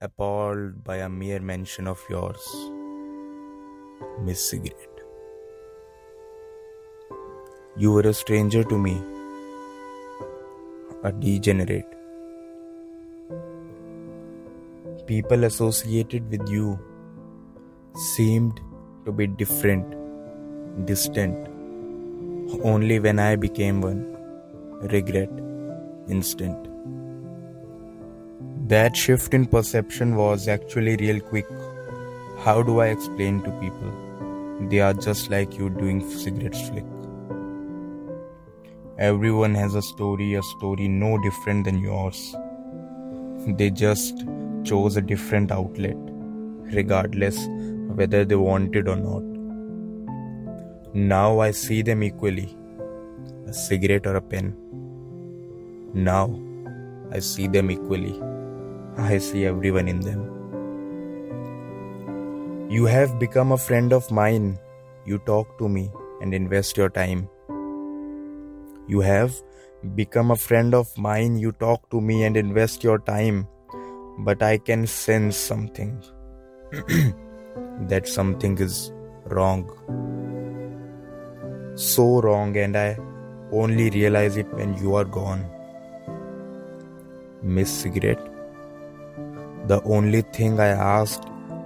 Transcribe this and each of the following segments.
appalled by a mere mention of yours, Miss Cigarette. You were a stranger to me, a degenerate. People associated with you seemed to be different, distant. Only when I became one, regret, instant. That shift in perception was actually real quick. How do I explain to people? They are just like you doing cigarettes flick. Everyone has a story, a story no different than yours. They just chose a different outlet, regardless whether they wanted or not. Now I see them equally a cigarette or a pen. Now I see them equally. I see everyone in them. You have become a friend of mine. You talk to me and invest your time. You have become a friend of mine. You talk to me and invest your time. But I can sense something. that something is wrong. So wrong, and I only realize it when you are gone. Miss Cigarette. The only thing I asked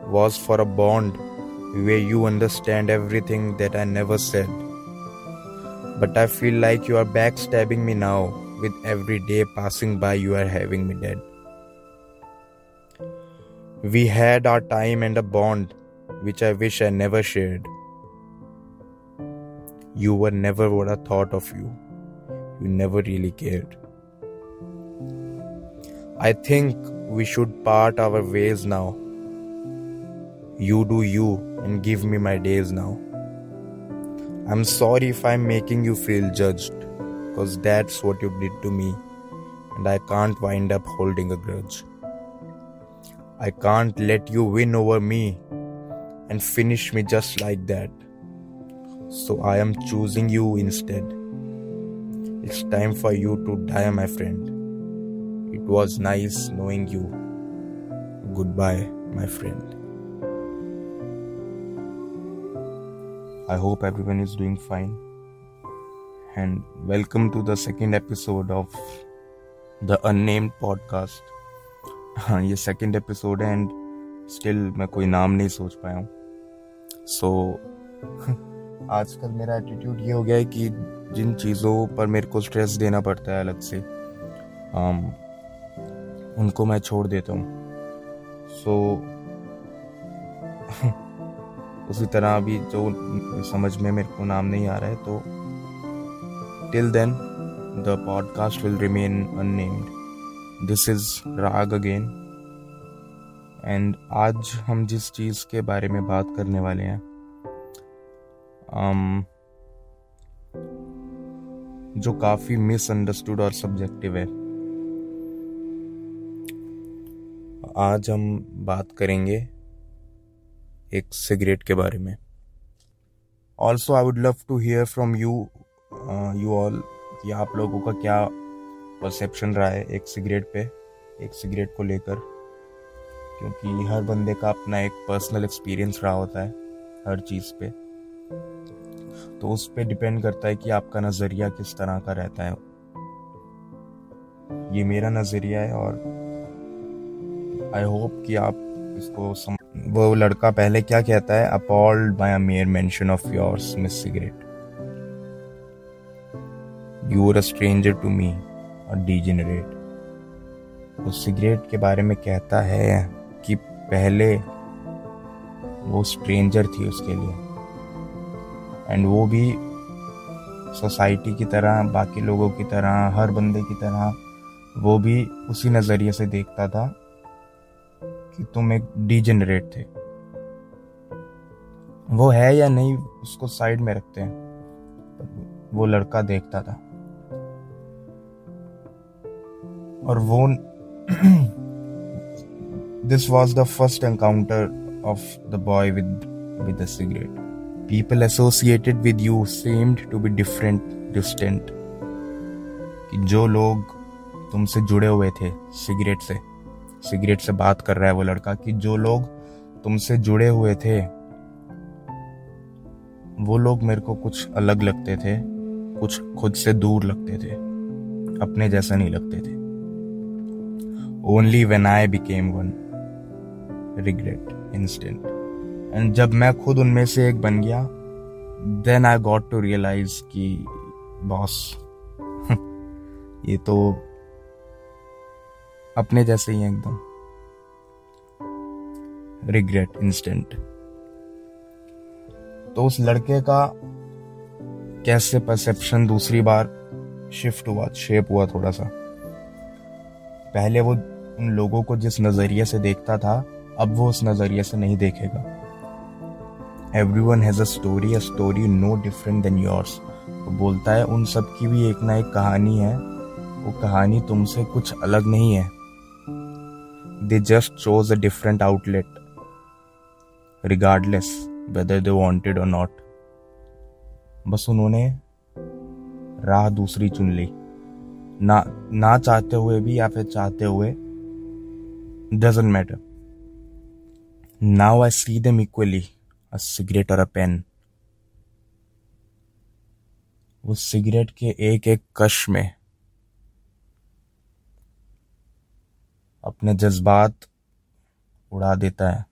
was for a bond where you understand everything that I never said. But I feel like you are backstabbing me now. With every day passing by, you are having me dead. We had our time and a bond which I wish I never shared. You were never what I thought of you. You never really cared. I think we should part our ways now. You do you and give me my days now. I'm sorry if I'm making you feel judged, because that's what you did to me, and I can't wind up holding a grudge. I can't let you win over me and finish me just like that. So I am choosing you instead. It's time for you to die, my friend. It was nice knowing you. Goodbye, my friend. I hope everyone is doing fine. And welcome to the second episode of the Unnamed Podcast. हाँ ये second episode है and still मैं कोई नाम नहीं सोच पाया हूँ सो so, आजकल मेरा एटीट्यूड ये हो गया है कि जिन चीज़ों पर मेरे को स्ट्रेस देना पड़ता है अलग से um, उनको मैं छोड़ देता हूँ। सो so, उसी तरह अभी जो समझ में मेरे को नाम नहीं आ रहा है तो till then the podcast will remain unnamed this is Raag again and आज हम जिस चीज़ के बारे में बात करने वाले हैं um, जो काफ़ी मिसअंडरस्टूड और सब्जेक्टिव है। आज हम बात करेंगे एक सिगरेट के बारे में। Also I would love to hear from you you all कि आप लोगों का क्या परसेप्शन रहा है एक सिगरेट पे, एक सिगरेट को लेकर। क्योंकि हर बंदे का अपना एक पर्सनल एक्सपीरियंस रहा होता है हर चीज़ पे। तो उस पर डिपेंड करता है कि आपका नज़रिया किस तरह का रहता है। ये मेरा नज़रिया है और आई होप कि आप इसको सम... वो लड़का पहले क्या कहता है? Appalled by a mere mention of yours miss cigarette you are a stranger to me a degenerate वो सिगरेट के बारे में कहता है कि पहले वो स्ट्रेंजर थी उसके लिए। एंड वो भी सोसाइटी की तरह, बाकी लोगों की तरह, हर बंदे की तरह, वो भी उसी नज़रिए से देखता था। कि तुम एक डीजेनरेट थे। वो है या नहीं, उसको साइड में रखते हैं। वो लड़का देखता था। और वो this was the first encounter of the boy with with cigarette people associated with you seemed to be different distant कि जो लोग तुमसे जुड़े हुए थे सिगरेट से। सिगरेट से बात कर रहा है वो लड़का कि जो लोग तुमसे जुड़े हुए थे, वो लोग मेरे को कुछ अलग लगते थे, कुछ खुद से दूर लगते थे, अपने जैसा नहीं लगते थे। Only when I became one regret instant and जब मैं खुद उनमें से एक बन गया then I got to realise कि बॉस ये तो अपने जैसे ही है एकदम। रिग्रेट इंस्टेंट तो उस लड़के का कैसे परसेप्शन दूसरी बार शिफ्ट हुआ शेप हुआ थोड़ा सा पहले वो उन लोगों को जिस नज़रिए से देखता था, अब वो उस नज़रिए से नहीं देखेगा। Everyone has story story no different than yours बोलता है, उन सब की भी एक ना एक कहानी है। वो कहानी तुमसे कुछ अलग नहीं है। They just chose a different outlet regardless whether they wanted और नॉट बस उन्होंने राह दूसरी चुन ली। ना ना चाहते हुए भी या फिर चाहते हुए doesn't matter now I see them equally a cigarette और अ पेन वो सिगरेट के एक एक कश में अपने जज्बात उड़ा देता है।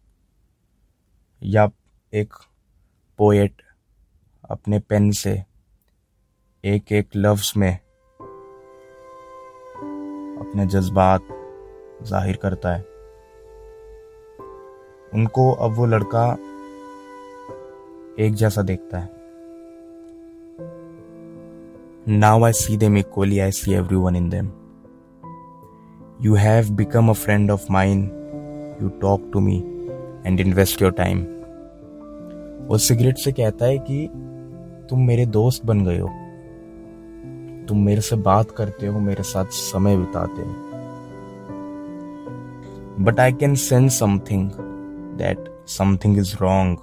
या एक पोएट अपने पेन से एक एक लफ्ज में अपने जज्बात ज़ाहिर करता है। उनको अब वो लड़का एक जैसा देखता है। Now I see them equally I see everyone in you have become a friend of mine you talk to me and invest your time वो सिगरेट से कहता है कि तुम मेरे दोस्त बन गए हो। तुम मेरे से बात करते हो, मेरे साथ समय बिताते हो। But I can sense something that something is wrong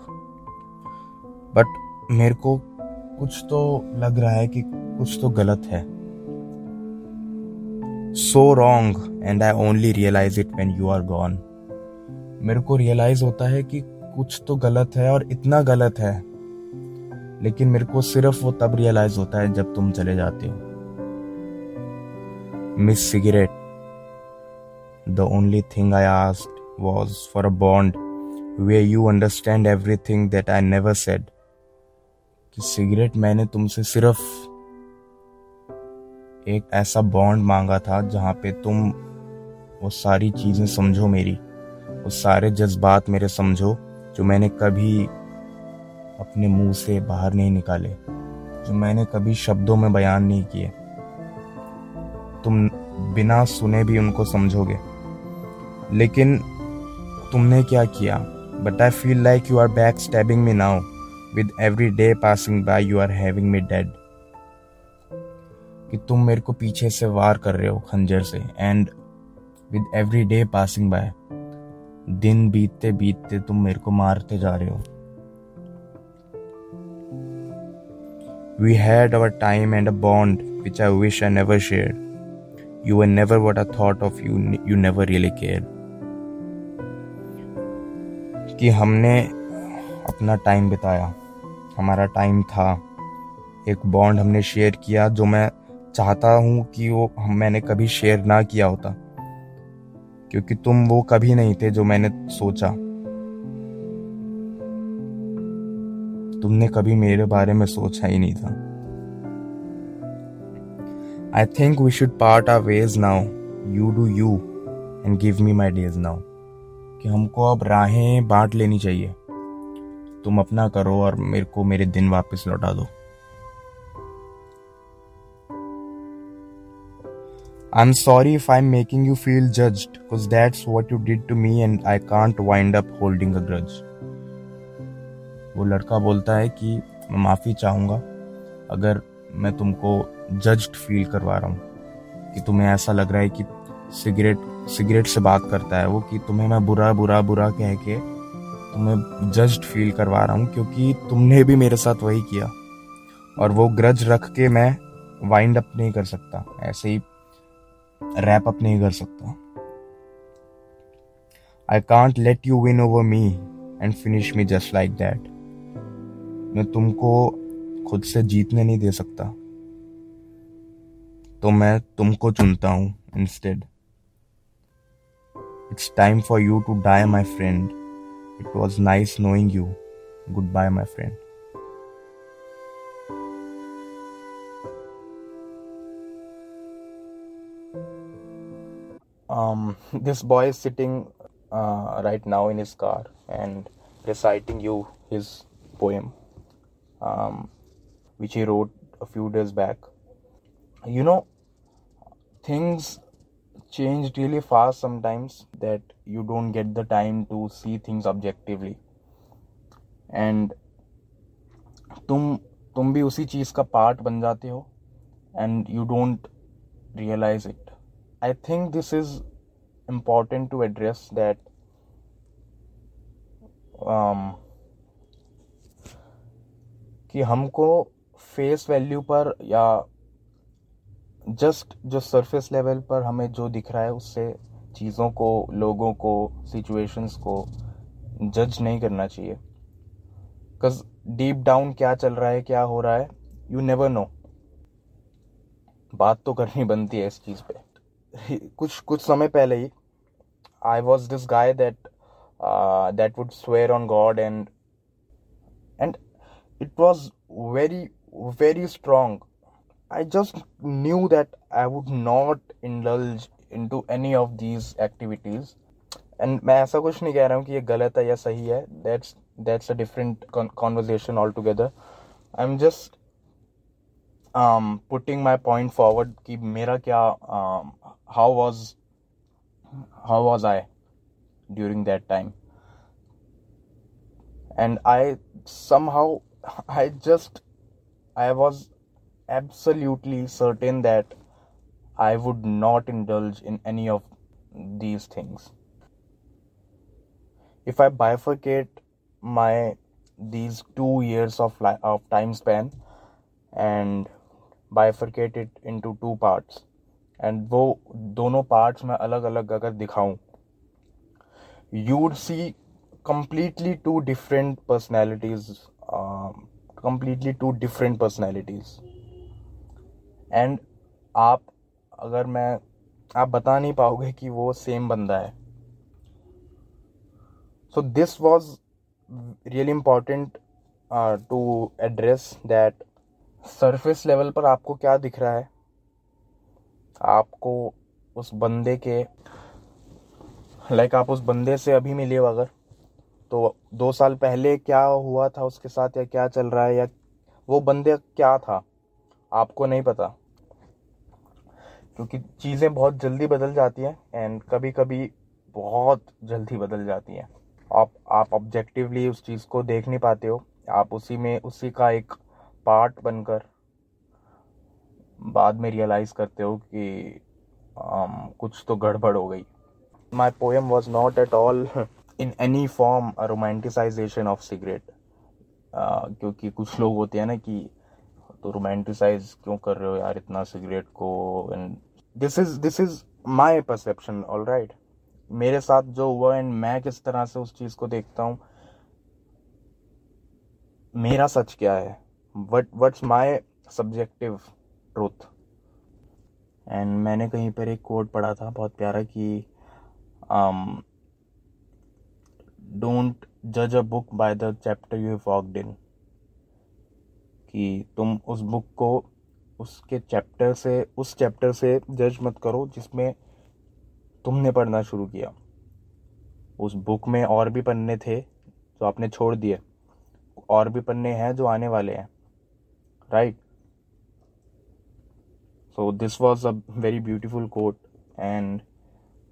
but मेरे को कुछ तो लग रहा है कि कुछ तो गलत है। So wrong and I only realise it when you are gone मेरे को रियलाइज़ होता है कि कुछ तो गलत है और इतना गलत है। लेकिन मेरे को सिर्फ़ वो तब रियलाइज़ होता है जब तुम चले जाते हो। Miss cigarette the only thing I asked was for a bond way you understand everything that I never said कि सिगरेट मैंने तुमसे सिर्फ़ एक ऐसा बॉन्ड मांगा था जहाँ पे तुम वो सारी चीज़ें समझो मेरी, वो सारे जज्बात मेरे समझो, जो मैंने कभी अपने मुँह से बाहर नहीं निकाले, जो मैंने कभी शब्दों में बयान नहीं किए। तुम बिना सुने भी उनको समझोगे। लेकिन तुमने क्या किया? But I feel like you are back stabbing me now with every day passing by you are having me dead कि तुम मेरे को पीछे से वार कर रहे हो खंजर से। And with every day passing by दिन बीतते बीतते तुम मेरे को मारते जा रहे हो। We had our time and a bond which I wish I never share you are never what I thought of you you never really care कि हमने अपना टाइम बिताया। हमारा टाइम था। एक बॉन्ड हमने शेयर किया जो मैं चाहता हूँ कि वो मैंने कभी शेयर ना किया होता। क्योंकि तुम वो कभी नहीं थे जो मैंने सोचा। तुमने कभी मेरे बारे में सोचा ही नहीं था। I think we should part our ways now you do you and give me my days now कि हमको अब राहें बांट लेनी चाहिए। तुम अपना करो और मेरे को मेरे दिन वापस लौटा दो। I'm sorry if I'm making you feel judged, because that's what you did to me and I can't wind up holding a grudge. वो लड़का बोलता है कि मैं माफ़ी चाहूँगा अगर मैं तुमको जज्ड फील करवा रहा हूँ कि तुम्हें ऐसा लग रहा है कि सिगरेट सिगरेट से बात करता है वो कि तुम्हें मैं बुरा बुरा बुरा कह के तुम्हें जज्ड फील करवा रहा हूँ क्योंकि तुमने भी मेरे साथ वही किया और वो ग्रज रख के मैं वाइंड अप नहीं कर सकता ऐसे ही रैप अप नहीं कर सकता। I can't let you win over me and finish me just like that मैं तुमको खुद से जीतने नहीं दे सकता। तो मैं तुमको चुनता हूँ instead it's time for you to die my friend it was nice knowing you goodbye my friend um, this boy is sitting uh, right now in his car and reciting you his poem, um, which he wrote a few days back. You know, things change really fast sometimes that you don't get the time to see things objectively. And तुम तुम भी उसी चीज़ का part बन जाते हो and you don't realize it I think this is important to address that um, कि हमको फेस वैल्यू पर या जस्ट जो सरफेस लेवल पर हमें जो दिख रहा है उससे चीज़ों को लोगों को सिचुएशंस को जज नहीं करना चाहिए। बिकॉज़ डीप डाउन क्या चल रहा है क्या हो रहा है यू नेवर नो बात तो करनी बनती है इस चीज़ पे। कुछ कुछ समय पहले ही I was this guy that that would swear on God and and it was very very strong I just knew that I would not indulge into any of these activities. And मैं ऐसा कुछ नहीं कह रहा हूँ कि ये गलत है या सही है. That's that's a different conversation all together I am just putting my point forward कि मेरा क्या um, how was how was i during that time? And i somehow i just i was absolutely certain that i would not indulge in any of these things. If i bifurcate my these two years of of time span and bifurcate it into two parts and वो दोनों parts में अलग अलग अगर दिखाऊँ you would see completely two different personalities completely two different personalities and आप, अगर मैं, आप बता नहीं पाओगे कि वो सेम बंदा है। So this was really important to address that surface level पर आपको क्या दिख रहा है? आपको उस बंदे के लाइक आप उस बंदे से अभी मिले हो अगर तो दो साल पहले क्या हुआ था उसके साथ या क्या चल रहा है या वो बंदे क्या था, आपको नहीं पता। क्योंकि चीज़ें बहुत जल्दी बदल जाती हैं एंड कभी कभी बहुत जल्दी बदल जाती हैं। आप आप ऑब्जेक्टिवली उस चीज़ को देख नहीं पाते हो। आप उसी में, उसी का एक पार्ट बनकर बाद में रियलाइज़ करते हो कि um, कुछ तो गड़बड़ हो गई। My poem was not at all in any form romanticisation of cigarette क्योंकि कुछ लोग होते हैं ना कि तो रोमांटिसाइज क्यों कर रहे हो यार इतना सिगरेट को? And this is this is my perception all right मेरे साथ जो हुआ एंड मैं किस तरह से उस चीज़ को देखता हूँ मेरा सच क्या है? What what's my subjective truth and मैंने कहीं पर एक कोड पढ़ा था, बहुत प्यारा कि डोंट जज a book by the chapter you walked in कि तुम उस बुक को उसके चैप्टर से, उस चैप्टर से जज मत करो जिसमें तुमने पढ़ना शुरू किया। उस बुक में और भी पन्ने थे जो आपने छोड़ दिए। और भी पन्ने हैं जो आने वाले हैं। Right? so this was a very beautiful quote and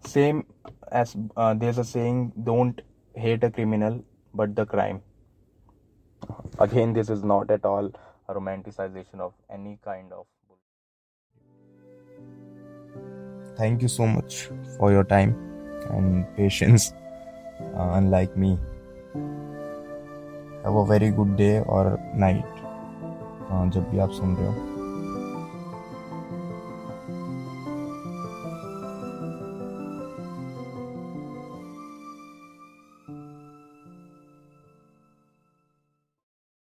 same as uh, there's a saying don't hate a criminal but the crime again this is not at all a romanticization of any kind of thank you so much for your time and patience uh, unlike me have a very good day or night uh, जब भी आप सुन रहे हो